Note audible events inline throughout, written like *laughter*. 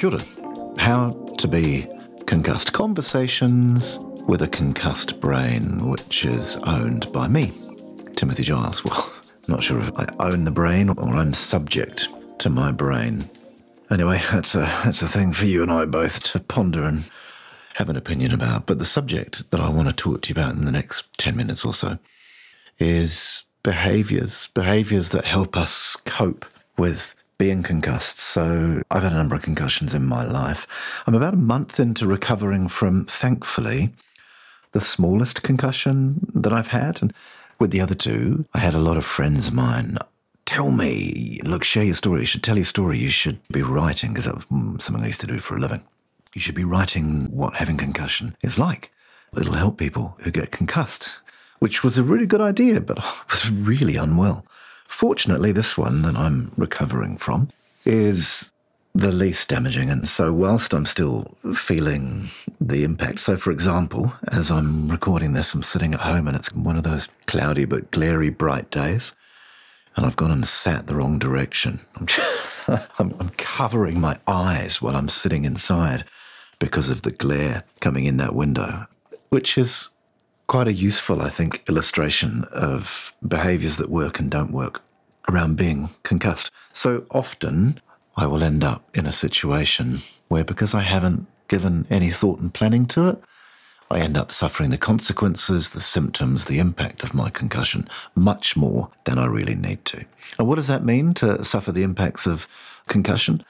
Kia ora. How to be concussed. Conversations with a concussed brain, which is owned by me, Timothy Giles. *laughs* Well, not sure if I own the brain or I'm subject to my brain. Anyway, that's a that's a thing for you and I both to ponder and have an opinion about. But the subject that I want to talk to you about in the next ten minutes or so is behaviors, behaviors that help us cope with being concussed. So I've had a number of concussions in my life. I'm about a month into recovering from, thankfully, the smallest concussion that I've had. And with the other two, I had a lot of friends of mine tell me, look, share your story. You should tell your story. You should be writing, because that was mm, something I used to do for a living. You should be writing what having concussion is like. It'll help people who get concussed, which was a really good idea, but *laughs* I was really unwell. Fortunately, this one that I'm recovering from is the least damaging. And so, whilst I'm still feeling the impact, so for example, as I'm recording this, I'm sitting at home and it's one of those cloudy but glary bright days. And I've gone and sat the wrong direction. I'm, *laughs* I'm, I'm covering my eyes while I'm sitting inside because of the glare coming in that window, which is quite a useful, I think, illustration of behaviors that work and don't work around being concussed. So often I will end up in a situation where, because I haven't given any thought and planning to it, I end up suffering the consequences, the symptoms, the impact of my concussion much more than I really need to. And what does that mean to suffer the impacts of concussion?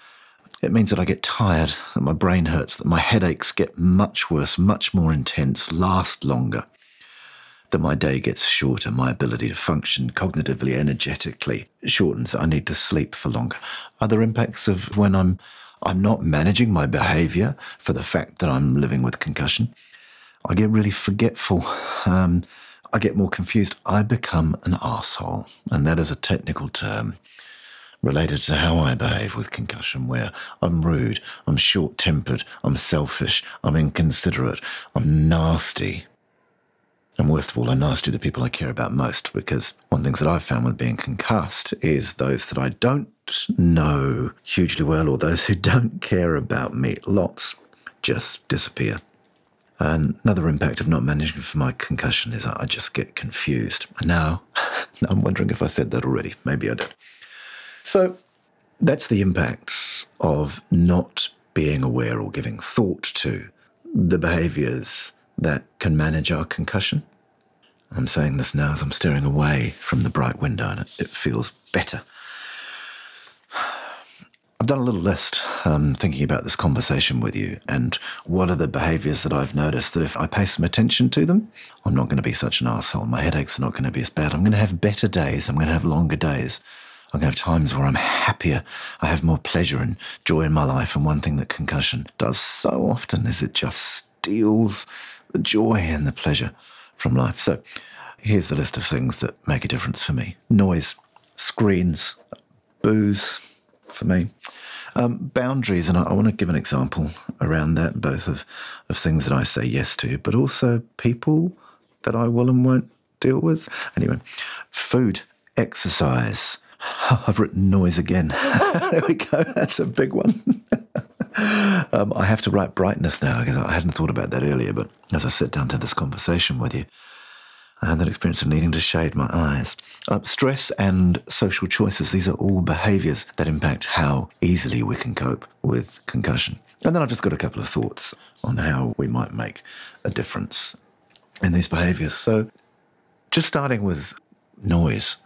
It means that I get tired, that my brain hurts, that my headaches get much worse, much more intense, last longer that my day gets shorter, my ability to function cognitively, energetically shortens. I need to sleep for longer. Other impacts of when I'm I'm not managing my behavior for the fact that I'm living with concussion. I get really forgetful. Um, I get more confused. I become an asshole, and that is a technical term related to how I behave with concussion, where I'm rude, I'm short tempered, I'm selfish, I'm inconsiderate, I'm nasty, and worst of all, I'm nasty to the people I care about most because one of the things that I've found with being concussed is those that I don't know hugely well or those who *laughs* don't care about me lots just disappear. And another impact of not managing for my concussion is I just get confused. And now, now *laughs* I'm wondering if I said that already. Maybe I did. So that's the impacts of not being aware or giving thought to the behaviors that can manage our concussion. I'm saying this now as I'm staring away from the bright window and it, it feels better. I've done a little list um, thinking about this conversation with you and what are the behaviors that I've noticed that if I pay some attention to them, I'm not going to be such an asshole. My headaches are not going to be as bad. I'm going to have better days. I'm going to have longer days. I'm going to have times where I'm happier. I have more pleasure and joy in my life. And one thing that concussion does so often is it just steals the joy and the pleasure from life. So here's a list of things that make a difference for me noise, screens, booze for me. Um, boundaries, and I, I want to give an example around that, both of, of things that I say yes to, but also people that I will and won't deal with. Anyway, food, exercise. *laughs* I've written noise again. *laughs* there we go. That's a big one. *laughs* *laughs* um, I have to write brightness now because I hadn't thought about that earlier. But as I sit down to this conversation with you, I had that experience of needing to shade my eyes. Uh, stress and social choices, these are all behaviors that impact how easily we can cope with concussion. And then I've just got a couple of thoughts on how we might make a difference in these behaviors. So, just starting with noise.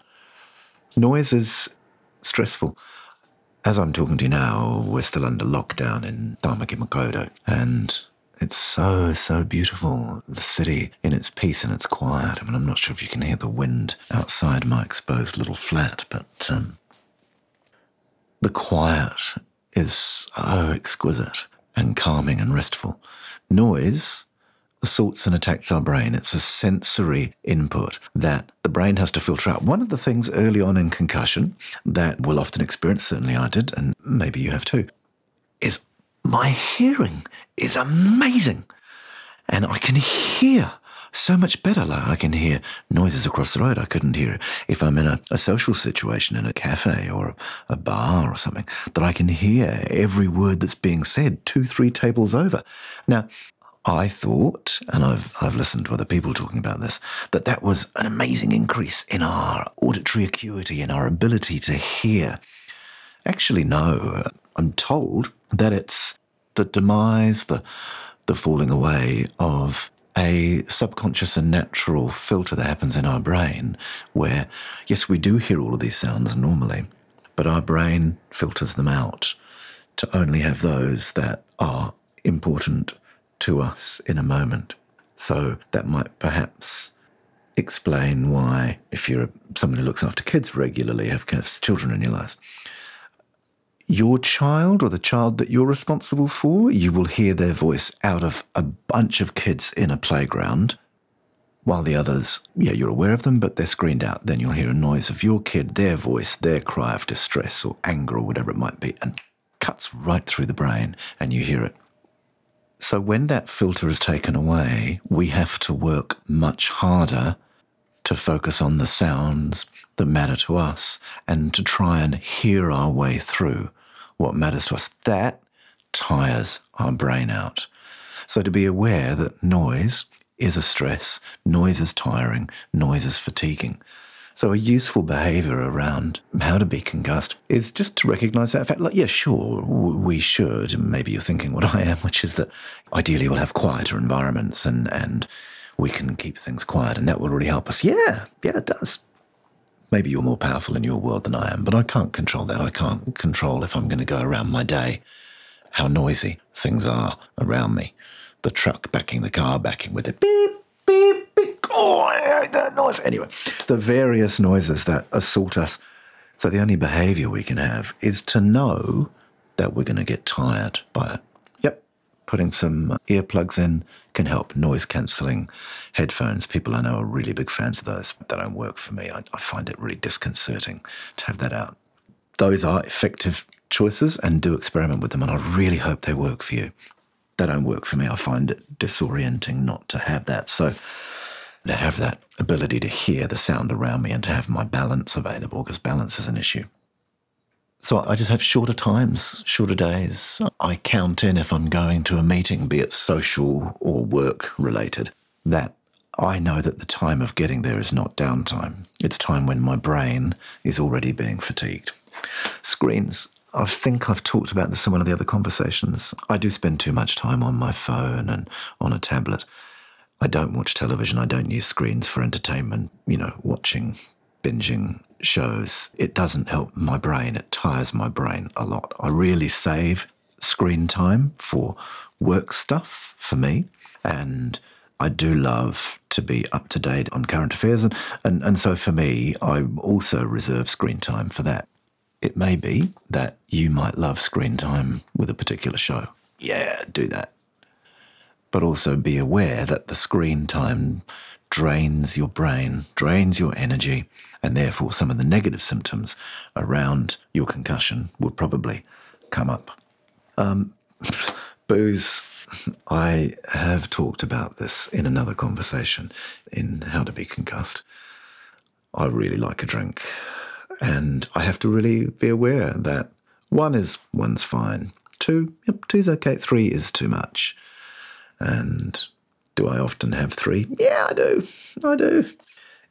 Noise is stressful. As I'm talking to you now, we're still under lockdown in Tamaki and it's so, so beautiful. The city in its peace and its quiet. I mean, I'm not sure if you can hear the wind outside my exposed little flat, but um, the quiet is so exquisite and calming and restful. Noise assaults and attacks our brain. It's a sensory input that the brain has to filter out. One of the things early on in concussion that we'll often experience, certainly I did, and maybe you have too, is my hearing is amazing. And I can hear so much better. Like I can hear noises across the road. I couldn't hear if I'm in a, a social situation in a cafe or a bar or something, that I can hear every word that's being said two, three tables over. Now, I thought, and I've, I've listened to other people talking about this, that that was an amazing increase in our auditory acuity, in our ability to hear. Actually, no. Uh, I'm told that it's the demise, the, the falling away of a subconscious and natural filter that happens in our brain where, yes, we do hear all of these sounds normally, but our brain filters them out to only have those that are important to us in a moment. So that might perhaps explain why, if you're someone who looks after kids regularly, have children in your lives, your child or the child that you're responsible for, you will hear their voice out of a bunch of kids in a playground. While the others, yeah, you're aware of them, but they're screened out. Then you'll hear a noise of your kid, their voice, their cry of distress or anger or whatever it might be, and cuts right through the brain, and you hear it. So when that filter is taken away, we have to work much harder to focus on the sounds that matter to us and to try and hear our way through what matters to us. That tires our brain out. So to be aware that noise is a stress, noise is tiring, noise is fatiguing. So a useful behavior around how to be concussed is just to recognize that fact. Like, yeah, sure, we should. Maybe you're thinking what I am, which is that ideally we'll have quieter environments and, and we can keep things quiet and that will really help us. Yeah, yeah, it does. Maybe you're more powerful in your world than I am, but I can't control that. I can't control if I'm going to go around my day, how noisy things are around me. The truck backing the car, backing with beep, beep. Oh, I hate that noise. Anyway, the various noises that assault us. So the only behavior we can have is to know that we're going to get tired by it Yep, putting some earplugs in can help. Noise cancelling headphones. People I know are really big fans of those, but they don't work for me. I, I find it really disconcerting to have that out. Those are effective choices and do experiment with them, and I really hope they work for you. They don't work for me. I find it disorienting not to have that. So, to have that ability to hear the sound around me and to have my balance available, because balance is an issue. So I just have shorter times, shorter days. I count in if I'm going to a meeting, be it social or work related, that I know that the time of getting there is not downtime. It's time when my brain is already being fatigued. Screens. I think I've talked about this in one of the other conversations. I do spend too much time on my phone and on a tablet. I don't watch television. I don't use screens for entertainment, you know, watching, binging shows, it doesn't help my brain. It tires my brain a lot. I really save screen time for work stuff for me. And I do love to be up to date on current affairs. And, and, and so for me, I also reserve screen time for that. It may be that you might love screen time with a particular show. Yeah, do that. But also be aware that the screen time drains your brain, drains your energy, and therefore some of the negative symptoms around your concussion will probably come up. Um, *laughs* booze. *laughs* I have talked about this in another conversation in How to Be Concussed. I really like a drink, and I have to really be aware that one is one's fine, two, yep, two's okay, three is too much. And do I often have three? Yeah, I do. I do.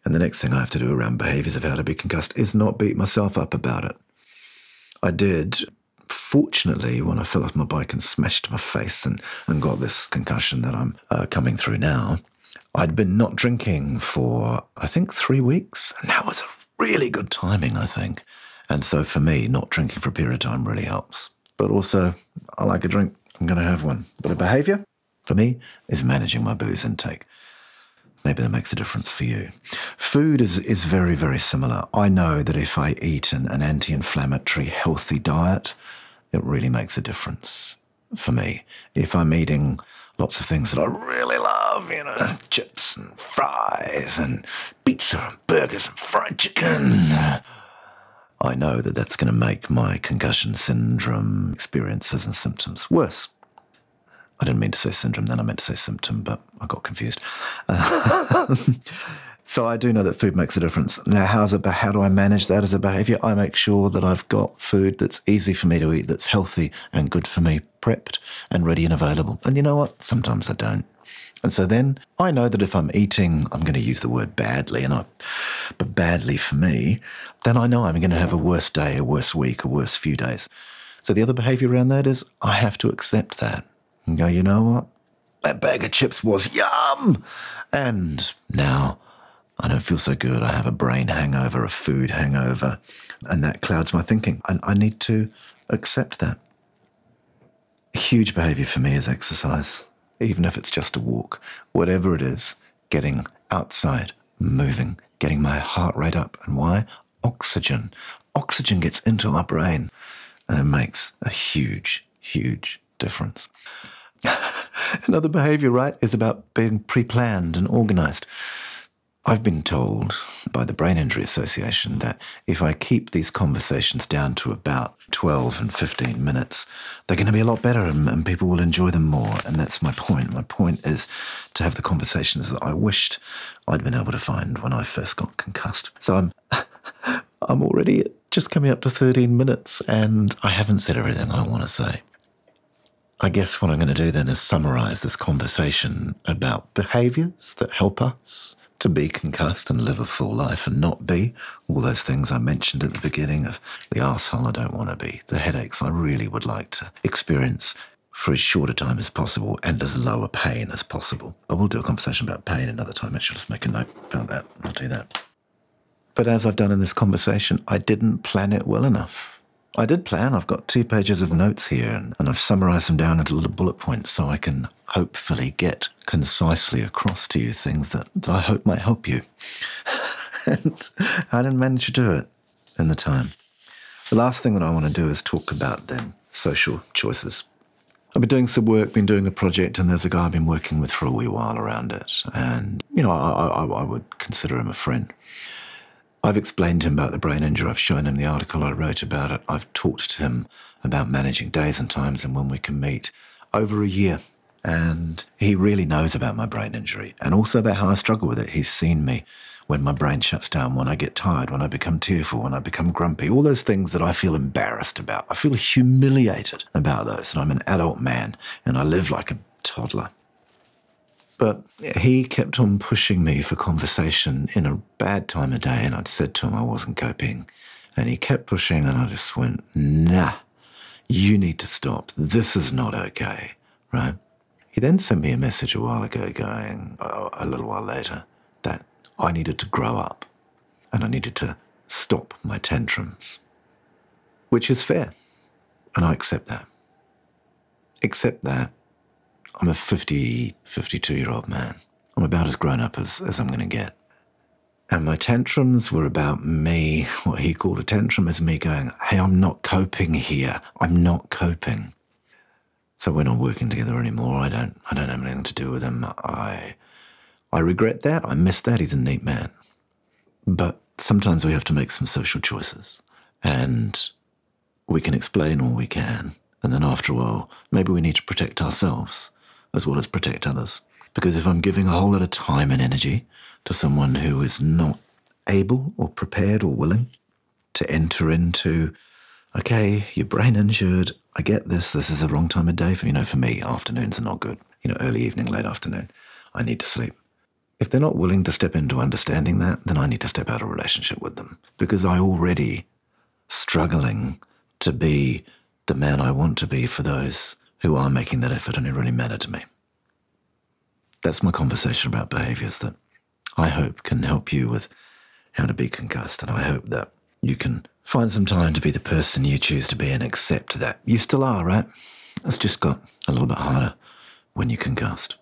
And the next thing I have to do around behaviors of how to be concussed is not beat myself up about it. I did. Fortunately, when I fell off my bike and smashed my face and, and got this concussion that I'm uh, coming through now, I'd been not drinking for, I think, three weeks. And that was a really good timing, I think. And so for me, not drinking for a period of time really helps. But also, I like a drink. I'm going to have one. But a behavior, for me, is managing my booze intake. Maybe that makes a difference for you. Food is, is very, very similar. I know that if I eat an, an anti inflammatory, healthy diet, it really makes a difference for me. If I'm eating lots of things that I really love, you know, chips and fries and pizza and burgers and fried chicken, I know that that's going to make my concussion syndrome experiences and symptoms worse. I didn't mean to say syndrome then, I meant to say symptom, but I got confused. *laughs* so I do know that food makes a difference. Now, how's it, how do I manage that as a behavior? I make sure that I've got food that's easy for me to eat, that's healthy and good for me, prepped and ready and available. And you know what? Sometimes I don't. And so then I know that if I'm eating, I'm going to use the word badly, and I, but badly for me, then I know I'm going to have a worse day, a worse week, a worse few days. So the other behavior around that is I have to accept that and go, you know what? That bag of chips was yum. And now I don't feel so good. I have a brain hangover, a food hangover, and that clouds my thinking. And I need to accept that. Huge behavior for me is exercise even if it's just a walk, whatever it is, getting outside, moving, getting my heart rate up. And why? Oxygen. Oxygen gets into our brain and it makes a huge, huge difference. *laughs* Another behavior, right, is about being pre planned and organized. I've been told by the Brain Injury Association that if I keep these conversations down to about 12 and 15 minutes, they're going to be a lot better and, and, people will enjoy them more. And that's my point. My point is to have the conversations that I wished I'd been able to find when I first got concussed. So I'm, *laughs* I'm already just coming up to 13 minutes and I haven't said everything I want to say. I guess what I'm going to do then is summarize this conversation about behaviors that help us to be concussed and live a full life and not be all those things I mentioned at the beginning of the asshole I don't want to be, the headaches I really would like to experience for as short a time as possible and as low a pain as possible. I will do a conversation about pain another time. Should just make a note about that. I'll do that. But as I've done in this conversation, I didn't plan it well enough. I did plan. I've got two pages of notes here, and, and I've summarized them down into little bullet points so I can hopefully get concisely across to you things that, that I hope might help you. *laughs* and I didn't manage to do it in the time. The last thing that I want to do is talk about then social choices. I've been doing some work, been doing a project, and there's a guy I've been working with for a wee while around it. And, you know, I, I, I would consider him a friend. I've explained to him about the brain injury. I've shown him the article I wrote about it. I've talked to him about managing days and times and when we can meet over a year. And he really knows about my brain injury and also about how I struggle with it. He's seen me when my brain shuts down, when I get tired, when I become tearful, when I become grumpy, all those things that I feel embarrassed about. I feel humiliated about those. And I'm an adult man and I live like a toddler. But he kept on pushing me for conversation in a bad time of day, and I'd said to him I wasn't coping. And he kept pushing, and I just went, nah, you need to stop. This is not okay, right? He then sent me a message a while ago going, uh, a little while later, that I needed to grow up and I needed to stop my tantrums, which is fair. And I accept that. Accept that I'm a 50, 52 year old man. I'm about as grown up as, as I'm going to get. And my tantrums were about me. What he called a tantrum is me going, Hey, I'm not coping here. I'm not coping. So we're not working together anymore. I don't I don't have anything to do with him. I I regret that. I miss that. He's a neat man. But sometimes we have to make some social choices. And we can explain all we can. And then after a while, maybe we need to protect ourselves as well as protect others. Because if I'm giving a whole lot of time and energy to someone who is not able or prepared or willing to enter into, okay, your brain injured, I get this, this is the wrong time of day for you know, for me, afternoons are not good. You know, early evening, late afternoon, I need to sleep. If they're not willing to step into understanding that, then I need to step out of relationship with them because I already struggling to be the man I want to be for those who are making that effort and it really mattered to me. That's my conversation about behaviors that I hope can help you with how to be concussed. And I hope that you can find some time to be the person you choose to be and accept that you still are, right? It's just got a little bit harder when you're concussed.